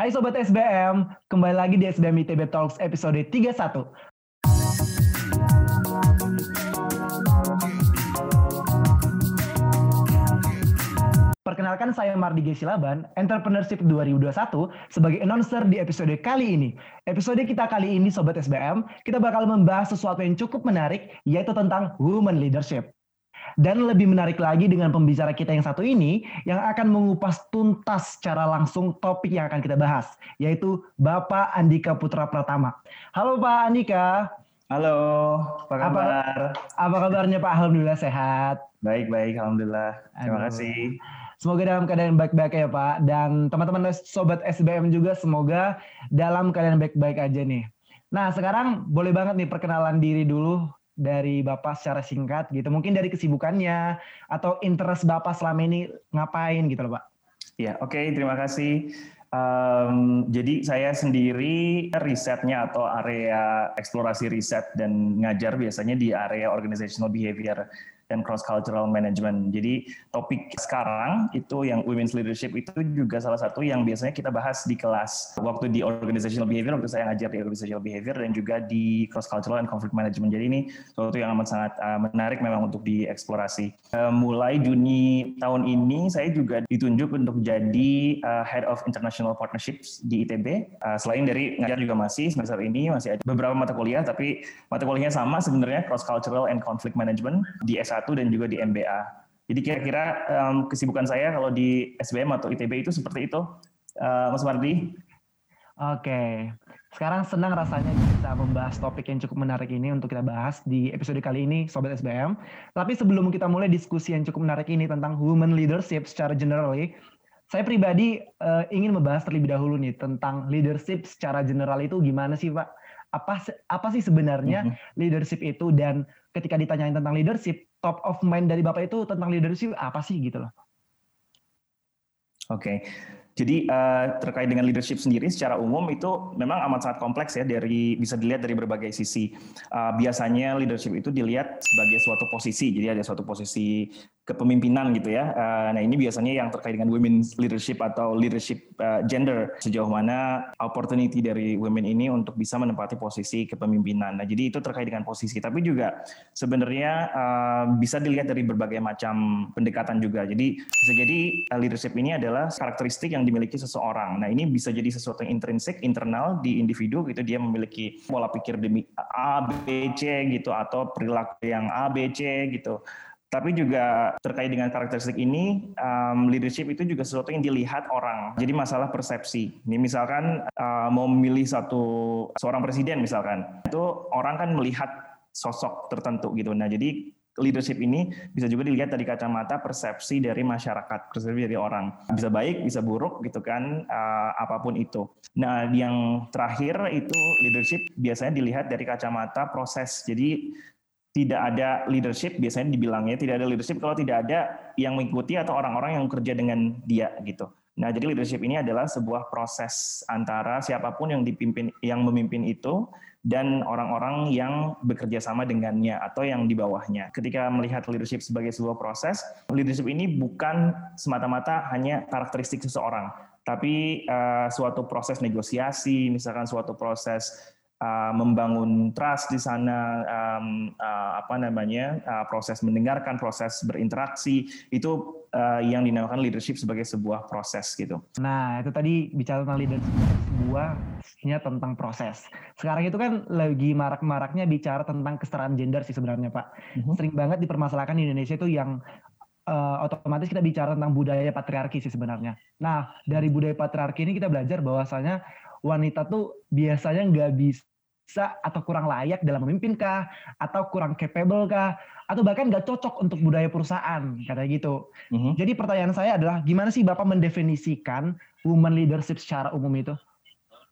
Hai Sobat SBM, kembali lagi di SBM ITB Talks episode 31. Perkenalkan saya Mardi. Silaban, Entrepreneurship 2021 sebagai announcer di episode kali ini. Episode kita kali ini Sobat SBM, kita bakal membahas sesuatu yang cukup menarik, yaitu tentang women leadership. Dan lebih menarik lagi dengan pembicara kita yang satu ini yang akan mengupas tuntas secara langsung topik yang akan kita bahas, yaitu Bapak Andika Putra Pratama. Halo Pak Andika. Halo, apa kabar? Apa, apa kabarnya Pak? Alhamdulillah sehat. Baik, baik, Alhamdulillah. Terima Aduh. kasih. Semoga dalam keadaan baik-baik ya Pak. Dan teman-teman Sobat SBM juga semoga dalam keadaan baik-baik aja nih. Nah sekarang boleh banget nih perkenalan diri dulu dari Bapak secara singkat gitu. Mungkin dari kesibukannya atau interest Bapak selama ini ngapain gitu loh Pak. Ya, oke, terima kasih. Em, jadi saya sendiri risetnya atau area eksplorasi riset dan ngajar biasanya di area organizational behavior dan cross cultural management. Jadi topik sekarang itu yang women's leadership itu juga salah satu yang biasanya kita bahas di kelas waktu di organizational behavior waktu saya ngajar di organizational behavior dan juga di cross cultural and conflict management. Jadi ini sesuatu yang amat sangat uh, menarik memang untuk dieksplorasi. Uh, mulai Juni tahun ini saya juga ditunjuk untuk jadi uh, head of international partnerships di ITB. Selain dari ngajar juga masih semester ini masih ada beberapa mata kuliah tapi mata kuliahnya sama sebenarnya cross cultural and conflict management di S1 dan juga di MBA. Jadi kira-kira um, kesibukan saya kalau di SBM atau ITB itu seperti itu, uh, Mas Mardi. Oke, sekarang senang rasanya bisa membahas topik yang cukup menarik ini untuk kita bahas di episode kali ini, Sobat SBM. Tapi sebelum kita mulai diskusi yang cukup menarik ini tentang women leadership secara generally, saya pribadi uh, ingin membahas terlebih dahulu nih tentang leadership secara general itu gimana sih Pak? Apa apa sih sebenarnya mm -hmm. leadership itu dan ketika ditanyain tentang leadership, top of mind dari Bapak itu tentang leadership apa sih gitu loh? Oke, okay. Jadi uh, terkait dengan leadership sendiri secara umum itu memang amat sangat kompleks ya dari bisa dilihat dari berbagai sisi. Uh, biasanya leadership itu dilihat sebagai suatu posisi, jadi ada suatu posisi kepemimpinan gitu ya. Uh, nah ini biasanya yang terkait dengan women leadership atau leadership uh, gender sejauh mana opportunity dari women ini untuk bisa menempati posisi kepemimpinan. Nah jadi itu terkait dengan posisi, tapi juga sebenarnya uh, bisa dilihat dari berbagai macam pendekatan juga. Jadi bisa jadi leadership ini adalah karakteristik yang dimiliki seseorang. Nah ini bisa jadi sesuatu yang intrinsik, internal di individu gitu dia memiliki pola pikir demi A, B, C gitu atau perilaku yang A, B, C gitu tapi juga terkait dengan karakteristik ini, um, leadership itu juga sesuatu yang dilihat orang. Jadi masalah persepsi. Ini misalkan uh, mau memilih satu seorang presiden misalkan, itu orang kan melihat sosok tertentu gitu. Nah jadi leadership ini bisa juga dilihat dari kacamata persepsi dari masyarakat, persepsi dari orang. Bisa baik, bisa buruk gitu kan, uh, apa pun itu. Nah yang terakhir itu leadership biasanya dilihat dari kacamata proses. Jadi tidak ada leadership biasanya dibilangnya tidak ada leadership kalau tidak ada yang mengikuti atau orang-orang yang bekerja dengan dia gitu. Nah, jadi leadership ini adalah sebuah proses antara siapa pun yang dipimpin yang memimpin itu dan orang-orang yang bekerja sama dengannya atau yang di bawahnya. Ketika melihat leadership sebagai sebuah proses, leadership ini bukan semata-mata hanya karakteristik seseorang, tapi uh, suatu proses negosiasi, misalkan suatu proses uh, membangun trust di sana um, uh, apa namanya uh, proses mendengarkan proses berinteraksi itu uh, yang dinamakan leadership sebagai sebuah proses gitu. Nah itu tadi bicara tentang leadership sebuahnya tentang proses. Sekarang itu kan lagi marak-maraknya bicara tentang kesetaraan gender sih sebenarnya Pak. Mm-hmm. Sering banget dipermasalahkan di Indonesia itu yang uh, otomatis kita bicara tentang budaya patriarki sih sebenarnya. Nah dari budaya patriarki ini kita belajar bahwasanya wanita tuh biasanya nggak bisa bisa atau kurang layak dalam memimpin kah atau kurang capable kah atau bahkan nggak cocok untuk budaya perusahaan katanya gitu. Mm-hmm. Jadi pertanyaan saya adalah gimana sih Bapak mendefinisikan woman leadership secara umum itu?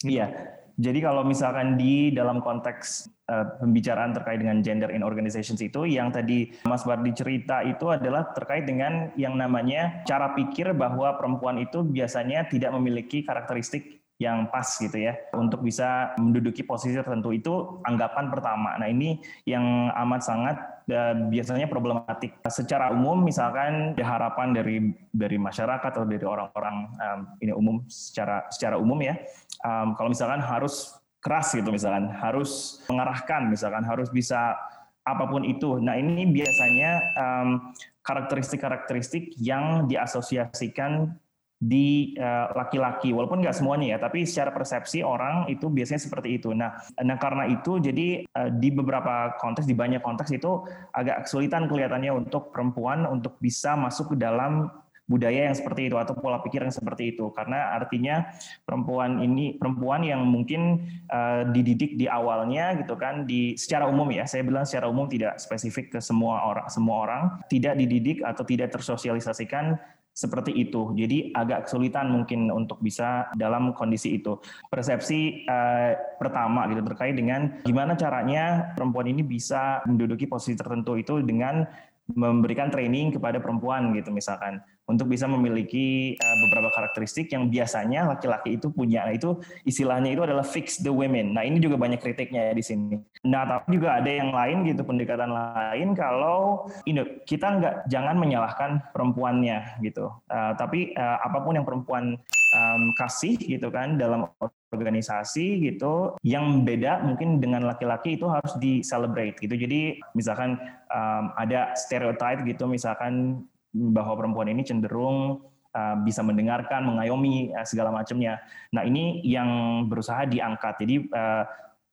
Gitu. Iya. Jadi kalau misalkan di dalam konteks uh, pembicaraan terkait dengan gender in organizations itu yang tadi Mas Bardi cerita itu adalah terkait dengan yang namanya cara pikir bahwa perempuan itu biasanya tidak memiliki karakteristik yang pas gitu ya untuk bisa menduduki posisi tertentu itu anggapan pertama. Nah ini yang amat sangat biasanya problematik. Secara umum misalkan harapan dari dari masyarakat atau dari orang-orang um, ini umum secara secara umum ya, um, kalau misalkan harus keras gitu misalkan, harus mengarahkan misalkan, harus bisa apa pun itu. Nah ini biasanya um, karakteristik-karakteristik yang diasosiasikan di eh, laki-laki, walaupun nggak semuanya ya, tapi secara persepsi orang itu biasanya seperti itu. Nah, nah karena itu jadi uh, di beberapa konteks, di banyak konteks itu agak kesulitan kelihatannya untuk perempuan untuk bisa masuk ke dalam budaya yang seperti itu atau pola pikir yang seperti itu karena artinya perempuan ini perempuan yang mungkin uh, dididik di awalnya gitu kan di secara umum ya saya bilang secara umum tidak spesifik ke semua orang semua orang tidak dididik atau tidak tersosialisasikan seperti itu. Jadi agak kesulitan mungkin untuk bisa dalam kondisi itu. Persepsi uh, pertama gitu terkait dengan gimana caranya perempuan ini bisa menduduki posisi tertentu itu dengan memberikan training kepada perempuan gitu misalkan untuk bisa memiliki uh, beberapa karakteristik yang biasanya laki-laki itu punya. Nah, itu istilahnya itu adalah fix the women. Nah, ini juga banyak kritiknya ya di sini. Nah, tapi juga ada yang lain gitu pendekatan lain kalau know, kita nggak jangan menyalahkan perempuannya gitu. Uh, tapi uh, apa pun yang perempuan um, kasih gitu kan dalam organisasi gitu yang beda mungkin dengan laki-laki itu harus di celebrate gitu. Jadi misalkan um, ada stereotype gitu misalkan bahwa perempuan ini cenderung uh, bisa mendengarkan mengayomi uh, segala macamnya. Nah ini yang berusaha diangkat. Jadi uh,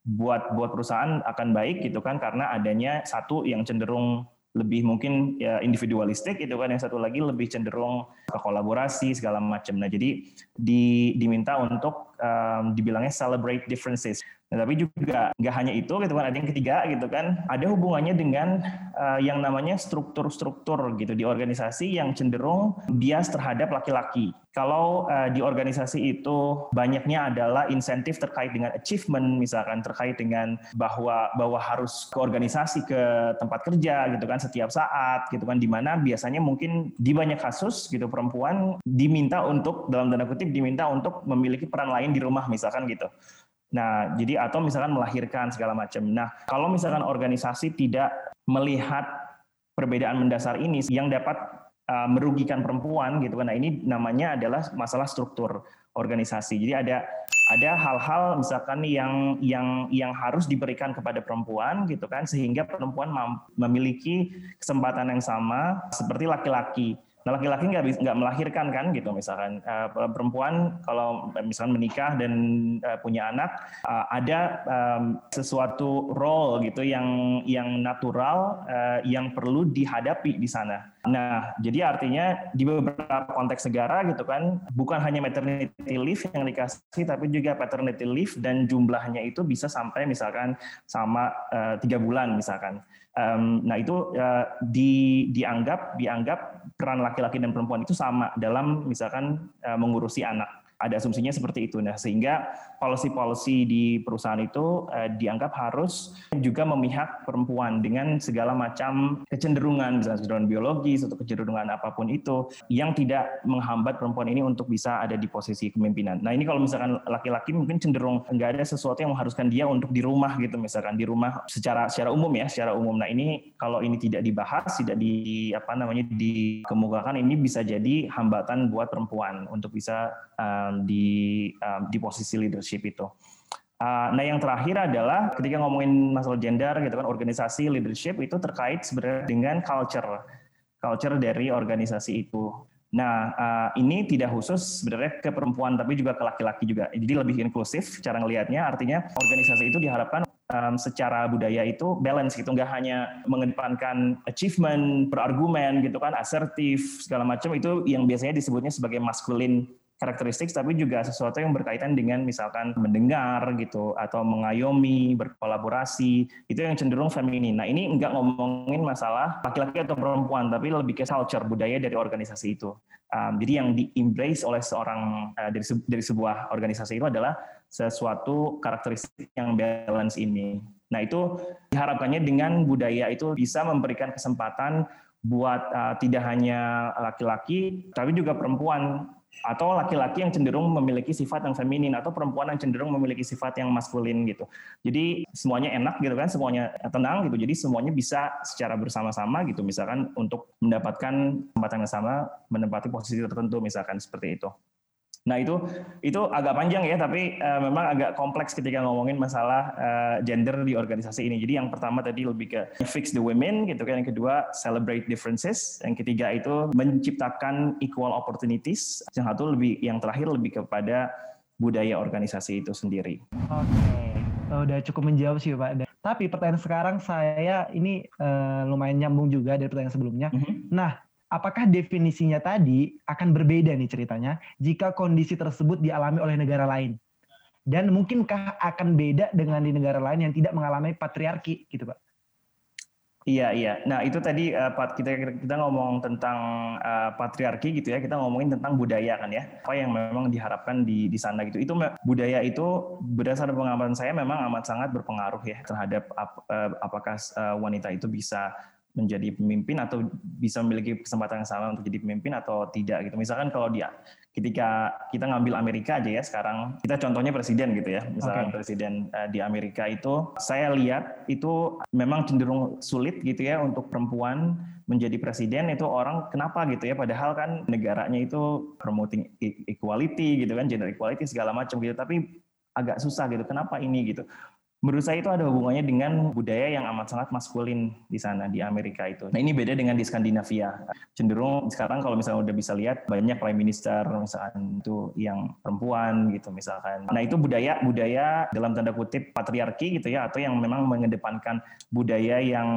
buat buat perusahaan akan baik gitu kan karena adanya satu yang cenderung lebih mungkin ya individualistik itu kan yang satu lagi lebih cenderung ke kolaborasi segala macam. Nah jadi di, diminta untuk um, dibilangnya celebrate differences. Nah, tapi juga nggak hanya itu gitu kan ada yang ketiga gitu kan ada hubungannya dengan uh, yang namanya struktur-struktur gitu di organisasi yang cenderung bias terhadap laki-laki. Kalau uh, di organisasi itu banyaknya adalah insentif terkait dengan achievement misalkan terkait dengan bahwa bahwa harus ke organisasi ke tempat kerja gitu kan setiap saat gitu kan di mana biasanya mungkin di banyak kasus gitu perempuan diminta untuk dalam tanda kutip diminta untuk memiliki peran lain di rumah misalkan gitu. Nah, jadi atau misalkan melahirkan segala macam. Nah, kalau misalkan organisasi tidak melihat perbedaan mendasar ini yang dapat uh, merugikan perempuan gitu kan. Nah, ini namanya adalah masalah struktur organisasi. Jadi ada ada hal-hal misalkan yang yang yang harus diberikan kepada perempuan gitu kan sehingga perempuan memiliki kesempatan yang sama seperti laki-laki. Nah, laki-laki nggak nggak melahirkan kan gitu misalkan uh, perempuan kalau misalkan menikah dan uh, punya anak uh, ada um, sesuatu role gitu yang yang natural uh, yang perlu dihadapi di sana. Nah, jadi artinya di beberapa konteks negara gitu kan bukan hanya maternity leave yang dikasih tapi juga paternity leave dan jumlahnya itu bisa sampai misalkan sama tiga uh, bulan misalkan. Um, nah itu uh, di, dianggap dianggap peran laki-laki dan perempuan itu sama dalam misalkan uh, mengurusi anak ada asumsinya seperti itu. Nah, sehingga policy-policy di perusahaan itu uh, dianggap harus juga memihak perempuan dengan segala macam kecenderungan, misalnya kecenderungan biologis atau kecenderungan apa pun itu yang tidak menghambat perempuan ini untuk bisa ada di posisi kepemimpinan. Nah, ini kalau misalkan laki-laki mungkin cenderung nggak ada sesuatu yang mengharuskan dia untuk di rumah gitu, misalkan di rumah secara secara umum ya, secara umum. Nah, ini kalau ini tidak dibahas, tidak di apa namanya dikemukakan, ini bisa jadi hambatan buat perempuan untuk bisa um, di um, di posisi leadership itu. Uh, nah yang terakhir adalah ketika ngomongin masalah gender gitu kan organisasi leadership itu terkait sebenarnya dengan culture culture dari organisasi itu. Nah ini tidak khusus sebenarnya ke perempuan tapi juga ke laki-laki juga. Jadi lebih inklusif cara ngelihatnya artinya organisasi itu diharapkan secara budaya itu balance gitu nggak hanya mengedepankan achievement berargumen gitu kan asertif segala macam itu yang biasanya disebutnya sebagai maskulin karakteristik tapi juga sesuatu yang berkaitan dengan misalkan mendengar gitu atau mengayomi, berkolaborasi, itu yang cenderung feminin. Nah, ini enggak ngomongin masalah laki-laki atau perempuan tapi lebih ke culture budaya dari organisasi itu. Um, jadi yang di-embrace oleh seorang uh, dari dari sebuah organisasi itu adalah sesuatu karakteristik yang balance ini. Nah, itu diharapkannya dengan budaya itu bisa memberikan kesempatan buat uh, tidak hanya laki-laki tapi juga perempuan atau laki-laki yang cenderung memiliki sifat yang feminin atau perempuan yang cenderung memiliki sifat yang maskulin gitu. Jadi semuanya enak gitu kan, semuanya tenang gitu. Jadi semuanya bisa secara bersama-sama gitu misalkan untuk mendapatkan kesempatan yang sama menempati posisi tertentu misalkan seperti itu. Nah itu itu agak panjang ya, tapi uh, memang agak kompleks ketika ngomongin masalah uh, gender di organisasi ini. Jadi yang pertama tadi lebih ke fix the women gitu kan, yang kedua celebrate differences, yang ketiga itu menciptakan equal opportunities, yang satu lebih yang terakhir lebih kepada budaya organisasi itu sendiri. Oke, okay. oh, udah cukup menjawab sih Pak. Tapi pertanyaan sekarang saya ini uh, lumayan nyambung juga dari pertanyaan sebelumnya. Mm -hmm. Nah, apakah definisinya tadi akan berbeda nih ceritanya jika kondisi tersebut dialami oleh negara lain? Dan mungkinkah akan beda dengan di negara lain yang tidak mengalami patriarki gitu, Pak? Iya iya. Nah itu tadi uh, kita kita ngomong tentang uh, patriarki gitu ya. Kita ngomongin tentang budaya kan ya. Apa yang memang diharapkan di di sana gitu. Itu budaya itu berdasarkan pengamatan saya memang amat sangat berpengaruh ya terhadap ap, uh, apakah wanita itu bisa menjadi pemimpin atau bisa memiliki kesempatan yang sama untuk jadi pemimpin atau tidak gitu. Misalkan kalau dia ketika kita ngambil Amerika aja ya sekarang kita contohnya presiden gitu ya. Misalkan okay. presiden uh, di Amerika itu saya lihat itu memang cenderung sulit gitu ya untuk perempuan menjadi presiden. Itu orang kenapa gitu ya? Padahal kan negaranya itu promoting e-, equality gitu kan gender equality segala macam gitu. Tapi agak susah gitu kenapa ini gitu menurut saya itu ada hubungannya dengan budaya yang amat sangat maskulin di sana di Amerika itu. Nah ini beda dengan di Skandinavia. Cenderung sekarang kalau misalnya udah bisa lihat banyak prime minister misalkan itu yang perempuan gitu misalkan. Nah itu budaya budaya dalam tanda kutip patriarki gitu ya atau yang memang mengedepankan budaya yang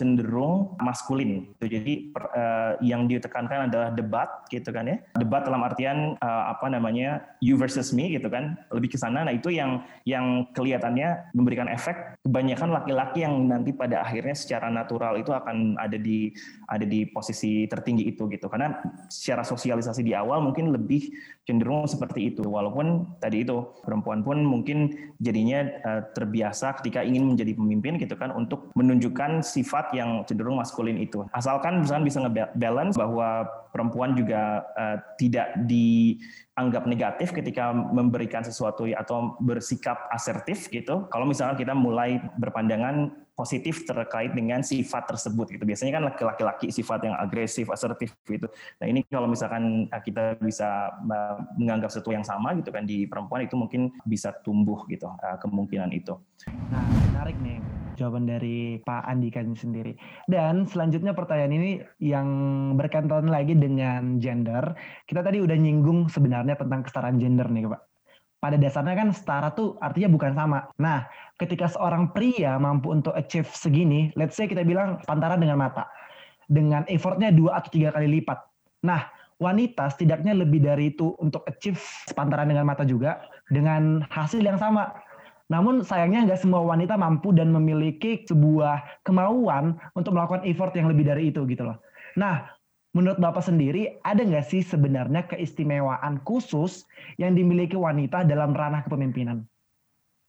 cenderung maskulin. Gitu. Jadi per, uh, yang ditekankan adalah debat gitu kan ya. Debat dalam artian uh, apa namanya you versus me gitu kan. Lebih ke sana. Nah itu yang yang kelihatannya memberikan efek kebanyakan laki-laki yang nanti pada akhirnya secara natural itu akan ada di ada di posisi tertinggi itu gitu. Karena secara sosialisasi di awal mungkin lebih cenderung seperti itu. Walaupun tadi itu perempuan pun mungkin jadinya uh, terbiasa ketika ingin menjadi pemimpin gitu kan untuk menunjukkan sifat yang cenderung maskulin itu. Asalkan misalkan bisa ngebalance bahwa perempuan juga uh, tidak dianggap negatif ketika memberikan sesuatu atau bersikap asertif gitu. Kalau misalnya kita mulai berpandangan positif terkait dengan sifat tersebut gitu. Biasanya kan laki-laki sifat yang agresif, asertif gitu. Nah ini kalau misalkan eh, kita bisa eh, menganggap sesuatu yang sama gitu kan di perempuan itu mungkin bisa tumbuh gitu kemungkinan itu. Nah menarik nih jawaban dari Pak Andika sendiri. Dan selanjutnya pertanyaan ini yang berkaitan lagi dengan gender. Kita tadi udah nyinggung sebenarnya tentang kesetaraan gender nih Pak. Pada dasarnya kan setara tuh artinya bukan sama. Nah, ketika seorang pria mampu untuk achieve segini, let's say kita bilang pantaran dengan mata. Dengan effortnya dua atau tiga kali lipat. Nah, wanita setidaknya lebih dari itu untuk achieve sepantaran dengan mata juga dengan hasil yang sama namun sayangnya nggak semua wanita mampu dan memiliki sebuah kemauan untuk melakukan effort yang lebih dari itu gitu loh. Nah, menurut Bapak sendiri ada nggak sih sebenarnya keistimewaan khusus yang dimiliki wanita dalam ranah kepemimpinan?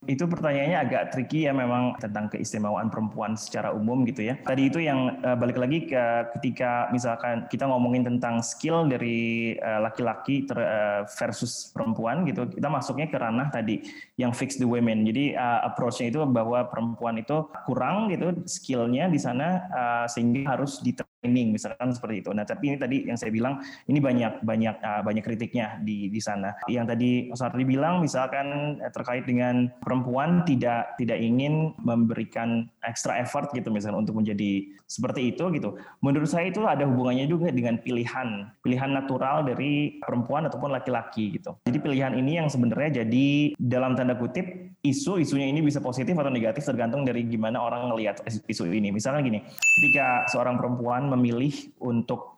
Itu pertanyaannya agak tricky ya memang tentang keistimewaan perempuan secara umum gitu ya. Tadi itu yang uh, balik lagi ke ketika misalkan kita ngomongin tentang skill dari uh, laki-laki uh, versus perempuan gitu, kita masuknya ke ranah tadi yang fix the women. Jadi uh, approach-nya itu bahwa perempuan itu kurang gitu skillnya di sana sehingga harus di training misalkan seperti itu. Nah, tapi ini tadi yang saya bilang ini banyak banyak uh, banyak kritiknya di di sana. Yang tadi Mas bilang misalkan eh, terkait dengan perempuan tidak tidak ingin memberikan extra effort gitu misalkan untuk menjadi seperti itu gitu. Menurut saya itu ada hubungannya juga dengan pilihan, pilihan natural dari perempuan ataupun laki-laki gitu. Jadi pilihan ini yang sebenarnya jadi dalam tanda kutip isu isunya ini bisa positif atau negatif tergantung dari gimana orang ngelihat isu ini. Misalnya gini, ketika seorang perempuan memilih untuk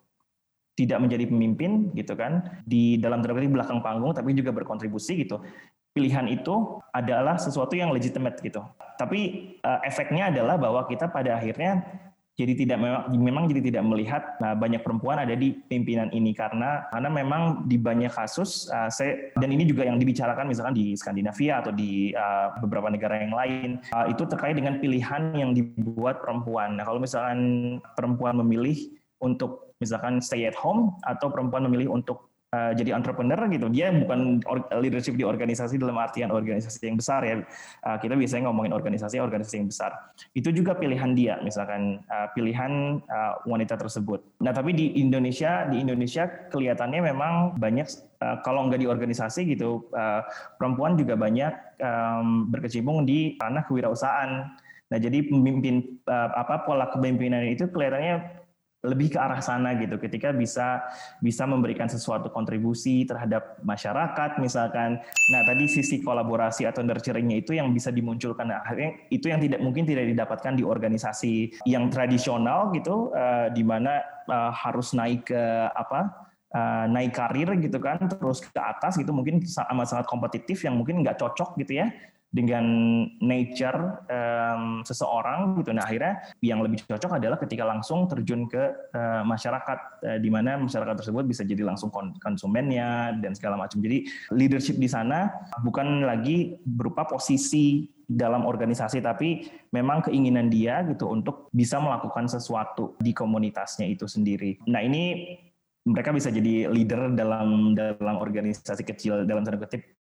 tidak menjadi pemimpin gitu kan di dalam tanda belakang panggung tapi juga berkontribusi gitu. Pilihan itu adalah sesuatu yang legitimate gitu. Tapi uh, efeknya adalah bahwa kita pada akhirnya jadi tidak memang memang jadi tidak melihat nah, banyak perempuan ada di pimpinan ini karena karena memang di banyak kasus uh, saya dan ini juga yang dibicarakan misalkan di Skandinavia atau di uh, beberapa negara yang lain uh, itu terkait dengan pilihan yang dibuat perempuan. Nah kalau misalkan perempuan memilih untuk misalkan stay at home atau perempuan memilih untuk uh, jadi entrepreneur gitu. Dia bukan leadership di organisasi dalam artian organisasi yang besar ya. Uh, kita biasanya ngomongin organisasi organisasi yang besar. Itu juga pilihan dia misalkan uh, pilihan wanita tersebut. Nah tapi di Indonesia di Indonesia kelihatannya memang banyak kalau nggak di organisasi gitu perempuan juga banyak berkecimpung di ranah kewirausahaan. Nah jadi pemimpin apa pola kepemimpinan itu kelihatannya lebih ke arah sana gitu. Ketika bisa bisa memberikan sesuatu kontribusi terhadap masyarakat misalkan. Nah tadi sisi kolaborasi atau nurturingnya itu yang bisa dimunculkan. Nah, itu yang tidak mungkin tidak didapatkan di organisasi yang tradisional gitu uh, di mana uh, harus naik ke apa Uh, naik karir gitu kan terus ke atas gitu. Mungkin amat sangat kompetitif yang mungkin nggak cocok gitu ya dengan nature um, seseorang gitu. Nah akhirnya yang lebih cocok adalah ketika langsung terjun ke uh, masyarakat uh, di mana masyarakat tersebut bisa jadi langsung konsumennya dan segala macam. Jadi leadership di sana bukan lagi berupa posisi dalam organisasi tapi memang keinginan dia gitu untuk bisa melakukan sesuatu di komunitasnya itu sendiri. Nah ini mereka bisa jadi leader dalam dalam organisasi kecil dalam tanda kutip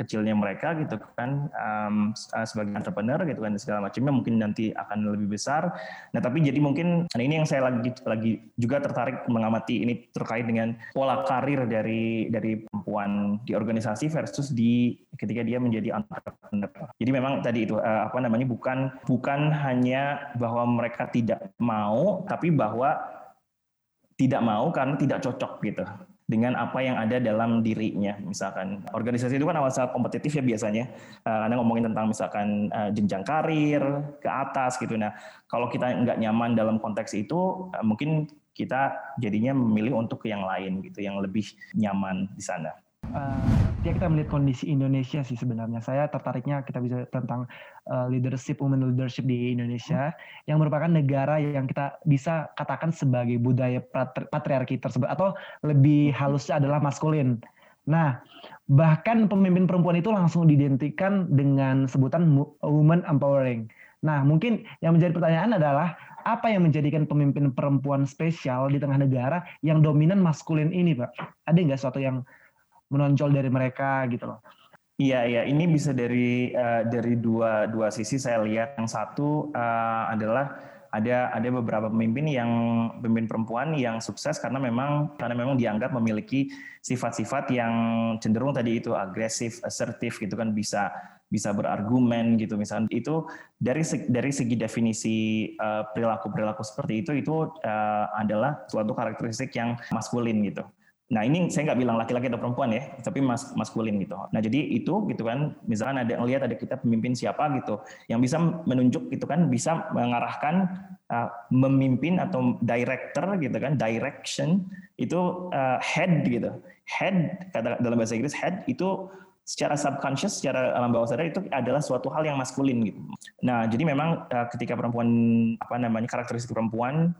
kecilnya mereka gitu kan um, sebagai entrepreneur gitu kan segala macamnya mungkin nanti akan lebih besar. Nah tapi jadi mungkin nah ini yang saya lagi lagi juga tertarik mengamati ini terkait dengan pola karir dari dari perempuan di organisasi versus di ketika dia menjadi entrepreneur. Jadi memang tadi itu uh, apa namanya bukan bukan hanya bahwa mereka tidak mau tapi bahwa tidak mau karena tidak cocok gitu dengan apa yang ada dalam dirinya. Misalkan organisasi itu kan awal sangat kompetitif ya biasanya. Uh, karena ngomongin tentang misalkan uh, jenjang karir ke atas gitu. Nah, kalau kita nggak nyaman dalam konteks itu, uh, mungkin kita jadinya memilih untuk yang lain gitu, yang lebih nyaman di sana uh, ya kita melihat kondisi Indonesia sih sebenarnya. Saya tertariknya kita bisa tentang uh, leadership, women leadership di Indonesia yang merupakan negara yang kita bisa katakan sebagai budaya patri patriarki tersebut atau lebih halusnya adalah maskulin. Nah, bahkan pemimpin perempuan itu langsung didentikan dengan sebutan woman empowering. Nah, mungkin yang menjadi pertanyaan adalah apa yang menjadikan pemimpin perempuan spesial di tengah negara yang dominan maskulin ini, Pak? Ada nggak sesuatu yang menonjol dari mereka gitu loh. Iya, iya. Ini bisa dari uh, dari dua dua sisi saya lihat. Yang satu uh, adalah ada ada beberapa pemimpin yang pemimpin perempuan yang sukses karena memang karena memang dianggap memiliki sifat-sifat yang cenderung tadi itu agresif, asertif gitu kan bisa bisa berargumen gitu misalnya itu dari dari segi definisi uh, perilaku perilaku seperti itu itu uh, adalah suatu karakteristik yang maskulin gitu. Nah ini saya nggak bilang laki-laki atau perempuan ya, tapi mas maskulin gitu. Nah jadi itu gitu kan, misalkan ada ngelihat ada kita pemimpin siapa gitu, yang bisa menunjuk gitu kan, bisa mengarahkan uh, memimpin atau director gitu kan, direction itu uh, head gitu, head kata dalam bahasa Inggris head itu secara subconscious, secara alam bawah sadar itu adalah suatu hal yang maskulin gitu. Nah jadi memang uh, ketika perempuan apa namanya karakteristik perempuan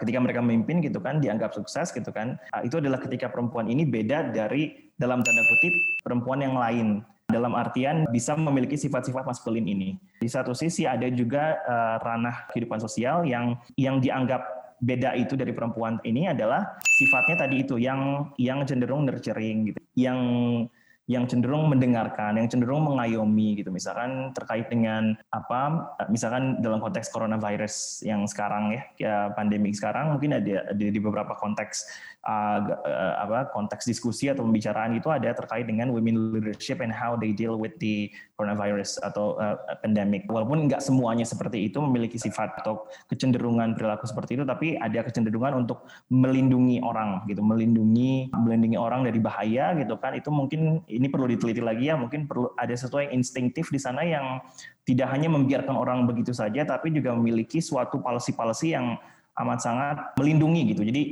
ketika mereka memimpin gitu kan dianggap sukses gitu kan uh, itu adalah ketika perempuan ini beda dari dalam tanda kutip perempuan yang lain. Dalam artian bisa memiliki sifat-sifat maskulin ini. Di satu sisi ada juga uh, ranah kehidupan sosial yang yang dianggap beda itu dari perempuan ini adalah sifatnya tadi itu yang yang cenderung nurturing gitu. Yang yang cenderung mendengarkan, yang cenderung mengayomi gitu. Misalkan terkait dengan apa, misalkan dalam konteks coronavirus yang sekarang ya, ya pandemi sekarang mungkin ada, ada di beberapa konteks uh, uh, apa konteks diskusi atau pembicaraan itu ada terkait dengan women leadership and how they deal with the coronavirus atau uh, pandemic. Walaupun nggak semuanya seperti itu memiliki sifat atau kecenderungan perilaku seperti itu, tapi ada kecenderungan untuk melindungi orang gitu, melindungi melindungi orang dari bahaya gitu kan. Itu mungkin ini perlu diteliti lagi ya, mungkin perlu ada sesuatu yang instinktif di sana yang tidak hanya membiarkan orang begitu saja, tapi juga memiliki suatu policy-policy yang amat sangat melindungi gitu. Jadi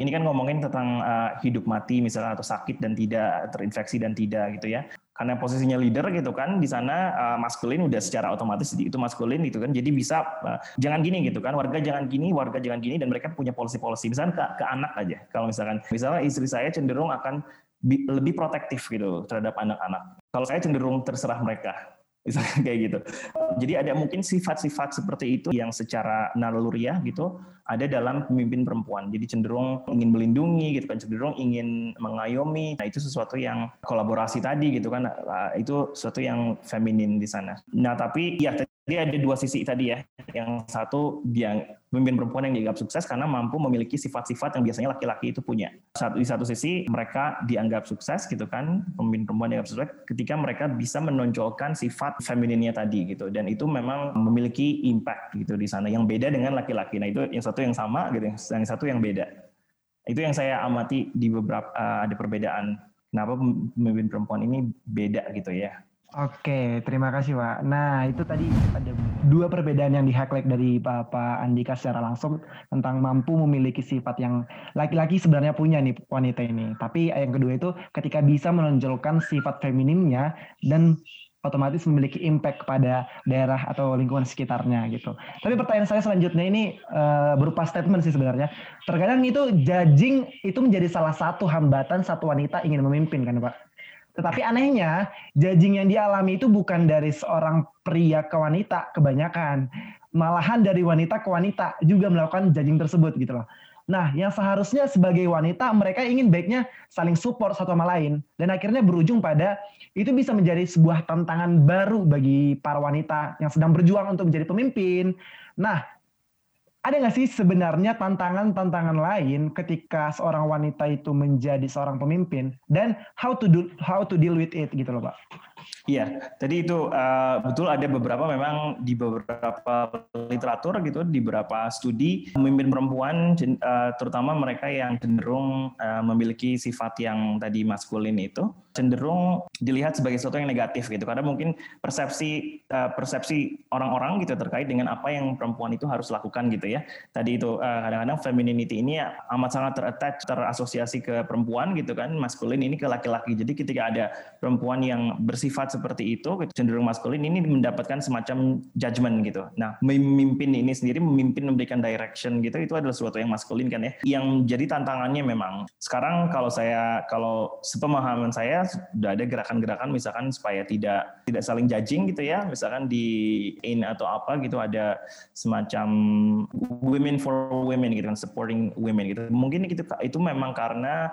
ini kan ngomongin tentang uh, hidup mati misalnya atau sakit dan tidak terinfeksi dan tidak gitu ya. Karena posisinya leader gitu kan di sana uh, maskulin udah secara otomatis itu maskulin gitu kan. Jadi bisa uh, jangan gini gitu kan warga jangan gini warga jangan gini dan mereka punya policy-policy misalnya ke, ke anak aja. Kalau misalkan misalnya istri saya cenderung akan lebih protektif gitu terhadap anak-anak kalau saya cenderung terserah mereka misalnya kayak gitu. Jadi ada mungkin sifat-sifat seperti itu yang secara naluriah gitu ada dalam pemimpin perempuan. Jadi cenderung ingin melindungi gitu kan, cenderung ingin mengayomi. Nah itu sesuatu yang kolaborasi tadi gitu kan, nah, itu sesuatu yang feminin di sana. Nah tapi ya jadi ada dua sisi tadi ya. Yang satu dia pemimpin perempuan yang dianggap sukses karena mampu memiliki sifat-sifat yang biasanya laki-laki itu punya. Satu di satu sisi mereka dianggap sukses gitu kan, pemimpin perempuan dianggap sukses ketika mereka bisa menonjolkan sifat femininnya tadi gitu. Dan itu memang memiliki impact gitu di sana yang beda dengan laki-laki. Nah itu yang satu yang sama gitu, yang satu yang beda. Itu yang saya amati di beberapa uh, ada perbedaan. Kenapa pemimpin perempuan ini beda gitu ya Oke, terima kasih Pak. Nah itu tadi ada dua perbedaan yang di-highlight dari Bapak Andika secara langsung tentang mampu memiliki sifat yang laki-laki sebenarnya punya nih wanita ini. Tapi yang kedua itu ketika bisa menonjolkan sifat femininnya dan otomatis memiliki impact kepada daerah atau lingkungan sekitarnya gitu. Tapi pertanyaan saya selanjutnya ini uh, berupa statement sih sebenarnya. Terkadang itu judging itu menjadi salah satu hambatan satu wanita ingin memimpin kan Pak? Tetapi anehnya, judging yang dialami itu bukan dari seorang pria ke wanita kebanyakan. Malahan dari wanita ke wanita juga melakukan judging tersebut gitu loh. Nah, yang seharusnya sebagai wanita mereka ingin baiknya saling support satu sama lain dan akhirnya berujung pada itu bisa menjadi sebuah tantangan baru bagi para wanita yang sedang berjuang untuk menjadi pemimpin. Nah, ada nggak sih sebenarnya tantangan-tantangan lain ketika seorang wanita itu menjadi seorang pemimpin dan how to do how to deal with it gitu loh pak? Iya, tadi itu uh, betul ada beberapa memang di beberapa literatur gitu, di beberapa studi pemimpin perempuan, uh, terutama mereka yang cenderung uh, memiliki sifat yang tadi maskulin itu, cenderung dilihat sebagai sesuatu yang negatif gitu. Karena mungkin persepsi uh, persepsi orang-orang gitu terkait dengan apa yang perempuan itu harus lakukan gitu ya. Tadi itu uh, kadang-kadang femininity ini amat sangat terattach terasosiasi ke perempuan gitu kan maskulin ini ke laki-laki. Jadi ketika ada perempuan yang bersifat seperti itu cenderung maskulin ini mendapatkan semacam judgment gitu. Nah memimpin ini sendiri memimpin memberikan direction gitu itu adalah sesuatu yang maskulin kan ya. Yang jadi tantangannya memang sekarang kalau saya kalau sepemahaman saya sudah ada gerakan-gerakan misalkan supaya tidak tidak saling judging gitu ya. Misalkan di in atau apa gitu ada semacam women for women gitu kan supporting women gitu. Mungkin itu itu memang karena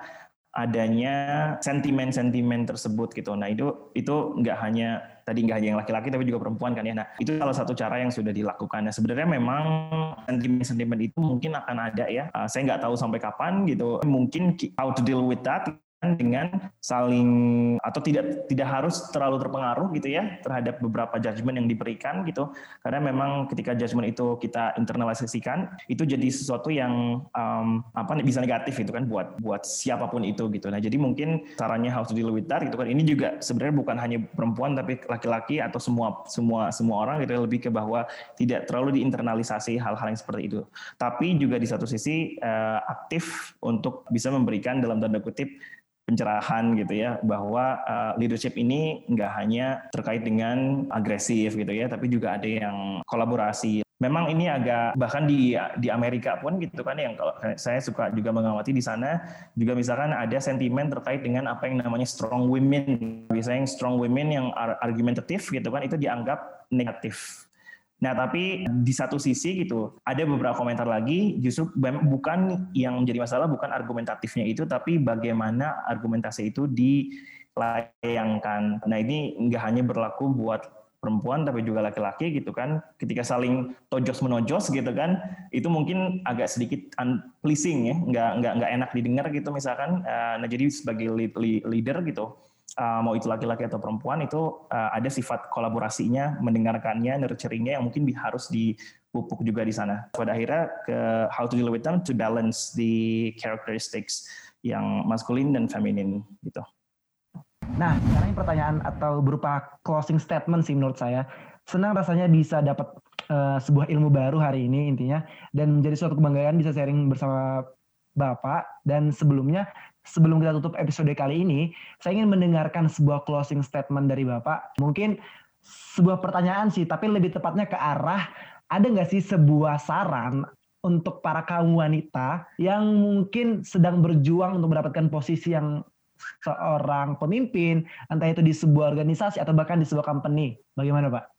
adanya sentimen-sentimen tersebut gitu. Nah itu itu nggak hanya tadi nggak hanya yang laki-laki tapi juga perempuan kan ya. Nah itu salah satu cara yang sudah dilakukan. Nah sebenarnya memang sentimen-sentimen itu mungkin akan ada ya. Uh, saya nggak tahu sampai kapan gitu. Mungkin how to deal with that dengan saling atau tidak tidak harus terlalu terpengaruh gitu ya terhadap beberapa judgement yang diberikan gitu. Karena memang ketika judgement itu kita internalisasikan itu jadi sesuatu yang um, apa bisa negatif gitu kan buat buat siapa pun itu gitu. Nah jadi mungkin caranya with that gitu kan. Ini juga sebenarnya bukan hanya perempuan tapi laki-laki atau semua semua semua orang gitu ya, lebih ke bahwa tidak terlalu diinternalisasi hal-hal yang seperti itu. Tapi juga di satu sisi uh, aktif untuk bisa memberikan dalam tanda kutip pencerahan gitu ya bahwa uh, leadership ini nggak hanya terkait dengan agresif gitu ya tapi juga ada yang kolaborasi. Memang ini agak bahkan di di Amerika pun gitu kan yang kalau saya suka juga mengamati di sana juga misalkan ada sentimen terkait dengan apa yang namanya strong women. Biasanya strong women yang argumentatif gitu kan itu dianggap negatif Nah, tapi di satu sisi gitu, ada beberapa komentar lagi justru bukan yang menjadi masalah bukan argumentatifnya itu, tapi bagaimana argumentasi itu dilayangkan. Nah, ini nggak hanya berlaku buat perempuan tapi juga laki-laki gitu kan ketika saling tojos menojos gitu kan itu mungkin agak sedikit unpleasing ya nggak nggak nggak enak didengar gitu misalkan nah jadi sebagai leader gitu uh, mau itu laki-laki atau perempuan itu uh, ada sifat kolaborasinya, mendengarkannya, nurturingnya yang mungkin harus dipupuk juga di sana. Pada akhirnya ke how to deal with them to balance the characteristics yang maskulin dan feminin gitu. Nah, sekarang pertanyaan atau berupa closing statement sih menurut saya. Senang rasanya bisa dapat uh, sebuah ilmu baru hari ini intinya dan menjadi suatu kebanggaan bisa sharing bersama Bapak dan sebelumnya sebelum kita tutup episode kali ini, saya ingin mendengarkan sebuah closing statement dari Bapak. Mungkin sebuah pertanyaan sih, tapi lebih tepatnya ke arah ada nggak sih sebuah saran untuk para kaum wanita yang mungkin sedang berjuang untuk mendapatkan posisi yang seorang pemimpin, entah itu di sebuah organisasi atau bahkan di sebuah company. Bagaimana Pak?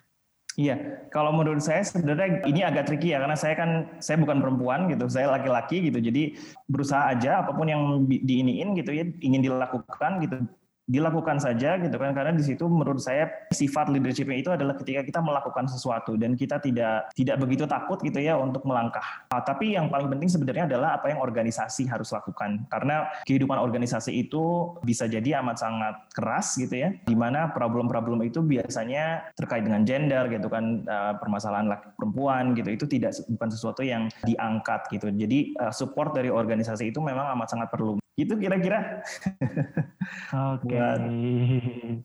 Iya, kalau menurut saya sebenarnya ini agak tricky ya karena saya kan saya bukan perempuan gitu, saya laki-laki gitu. Jadi berusaha aja apa pun yang diiniin gitu ya ingin dilakukan gitu dilakukan saja gitu kan karena di situ menurut saya sifat leadershipnya itu adalah ketika kita melakukan sesuatu dan kita tidak tidak begitu takut gitu ya untuk melangkah. Nah, tapi yang paling penting sebenarnya adalah apa yang organisasi harus lakukan karena kehidupan organisasi itu bisa jadi amat sangat keras gitu ya di mana problem-problem itu biasanya terkait dengan gender gitu kan uh, permasalahan laki perempuan gitu itu tidak bukan sesuatu yang diangkat gitu. Jadi uh, support dari organisasi itu memang amat sangat perlu. Itu kira-kira. Oke. Okay.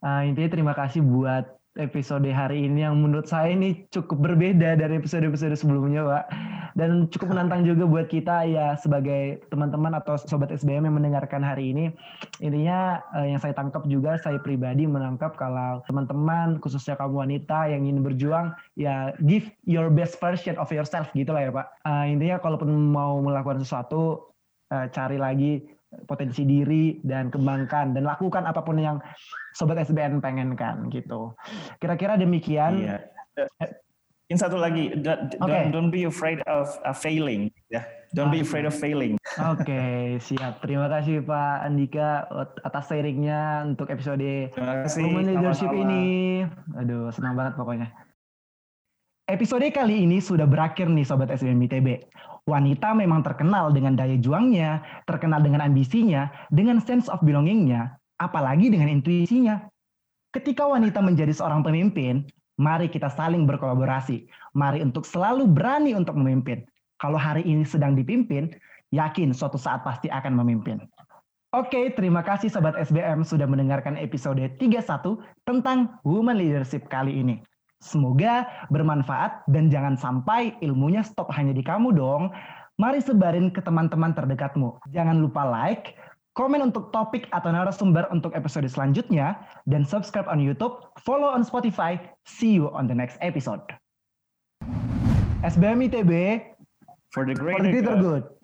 Uh, intinya terima kasih buat episode hari ini yang menurut saya ini cukup berbeda dari episode-episode sebelumnya, Pak. Dan cukup menantang juga buat kita ya sebagai teman-teman atau sobat SBM yang mendengarkan hari ini. Intinya uh, yang saya tangkap juga saya pribadi menangkap kalau teman-teman khususnya kaum wanita yang ingin berjuang ya give your best version of yourself gitu lah ya, Pak. Uh, intinya kalaupun mau melakukan sesuatu cari lagi potensi diri dan kembangkan dan lakukan apa pun yang sobat SBN pengenkan gitu. Kira-kira demikian. Iya. In satu lagi, don't, okay. don't be afraid of uh, failing. Ya, yeah. don't be afraid of failing. Oke, okay, siap. Terima kasih Pak Andika atas sharingnya untuk episode. Women Leadership ini. Aduh, senang banget pokoknya. Episode kali ini sudah berakhir nih Sobat SBM ITB. Wanita memang terkenal dengan daya juangnya, terkenal dengan ambisinya, dengan sense of belongingnya, apalagi dengan intuisinya. Ketika wanita menjadi seorang pemimpin, mari kita saling berkolaborasi. Mari untuk selalu berani untuk memimpin. Kalau hari ini sedang dipimpin, yakin suatu saat pasti akan memimpin. Oke, terima kasih Sobat SBM sudah mendengarkan episode 31 tentang Women Leadership kali ini. Semoga bermanfaat dan jangan sampai ilmunya stop hanya di kamu dong. Mari sebarin ke teman-teman terdekatmu. Jangan lupa like, komen untuk topik atau narasumber untuk episode selanjutnya, dan subscribe on YouTube, follow on Spotify. See you on the next episode. SBM ITB for the greater, for the greater good. good.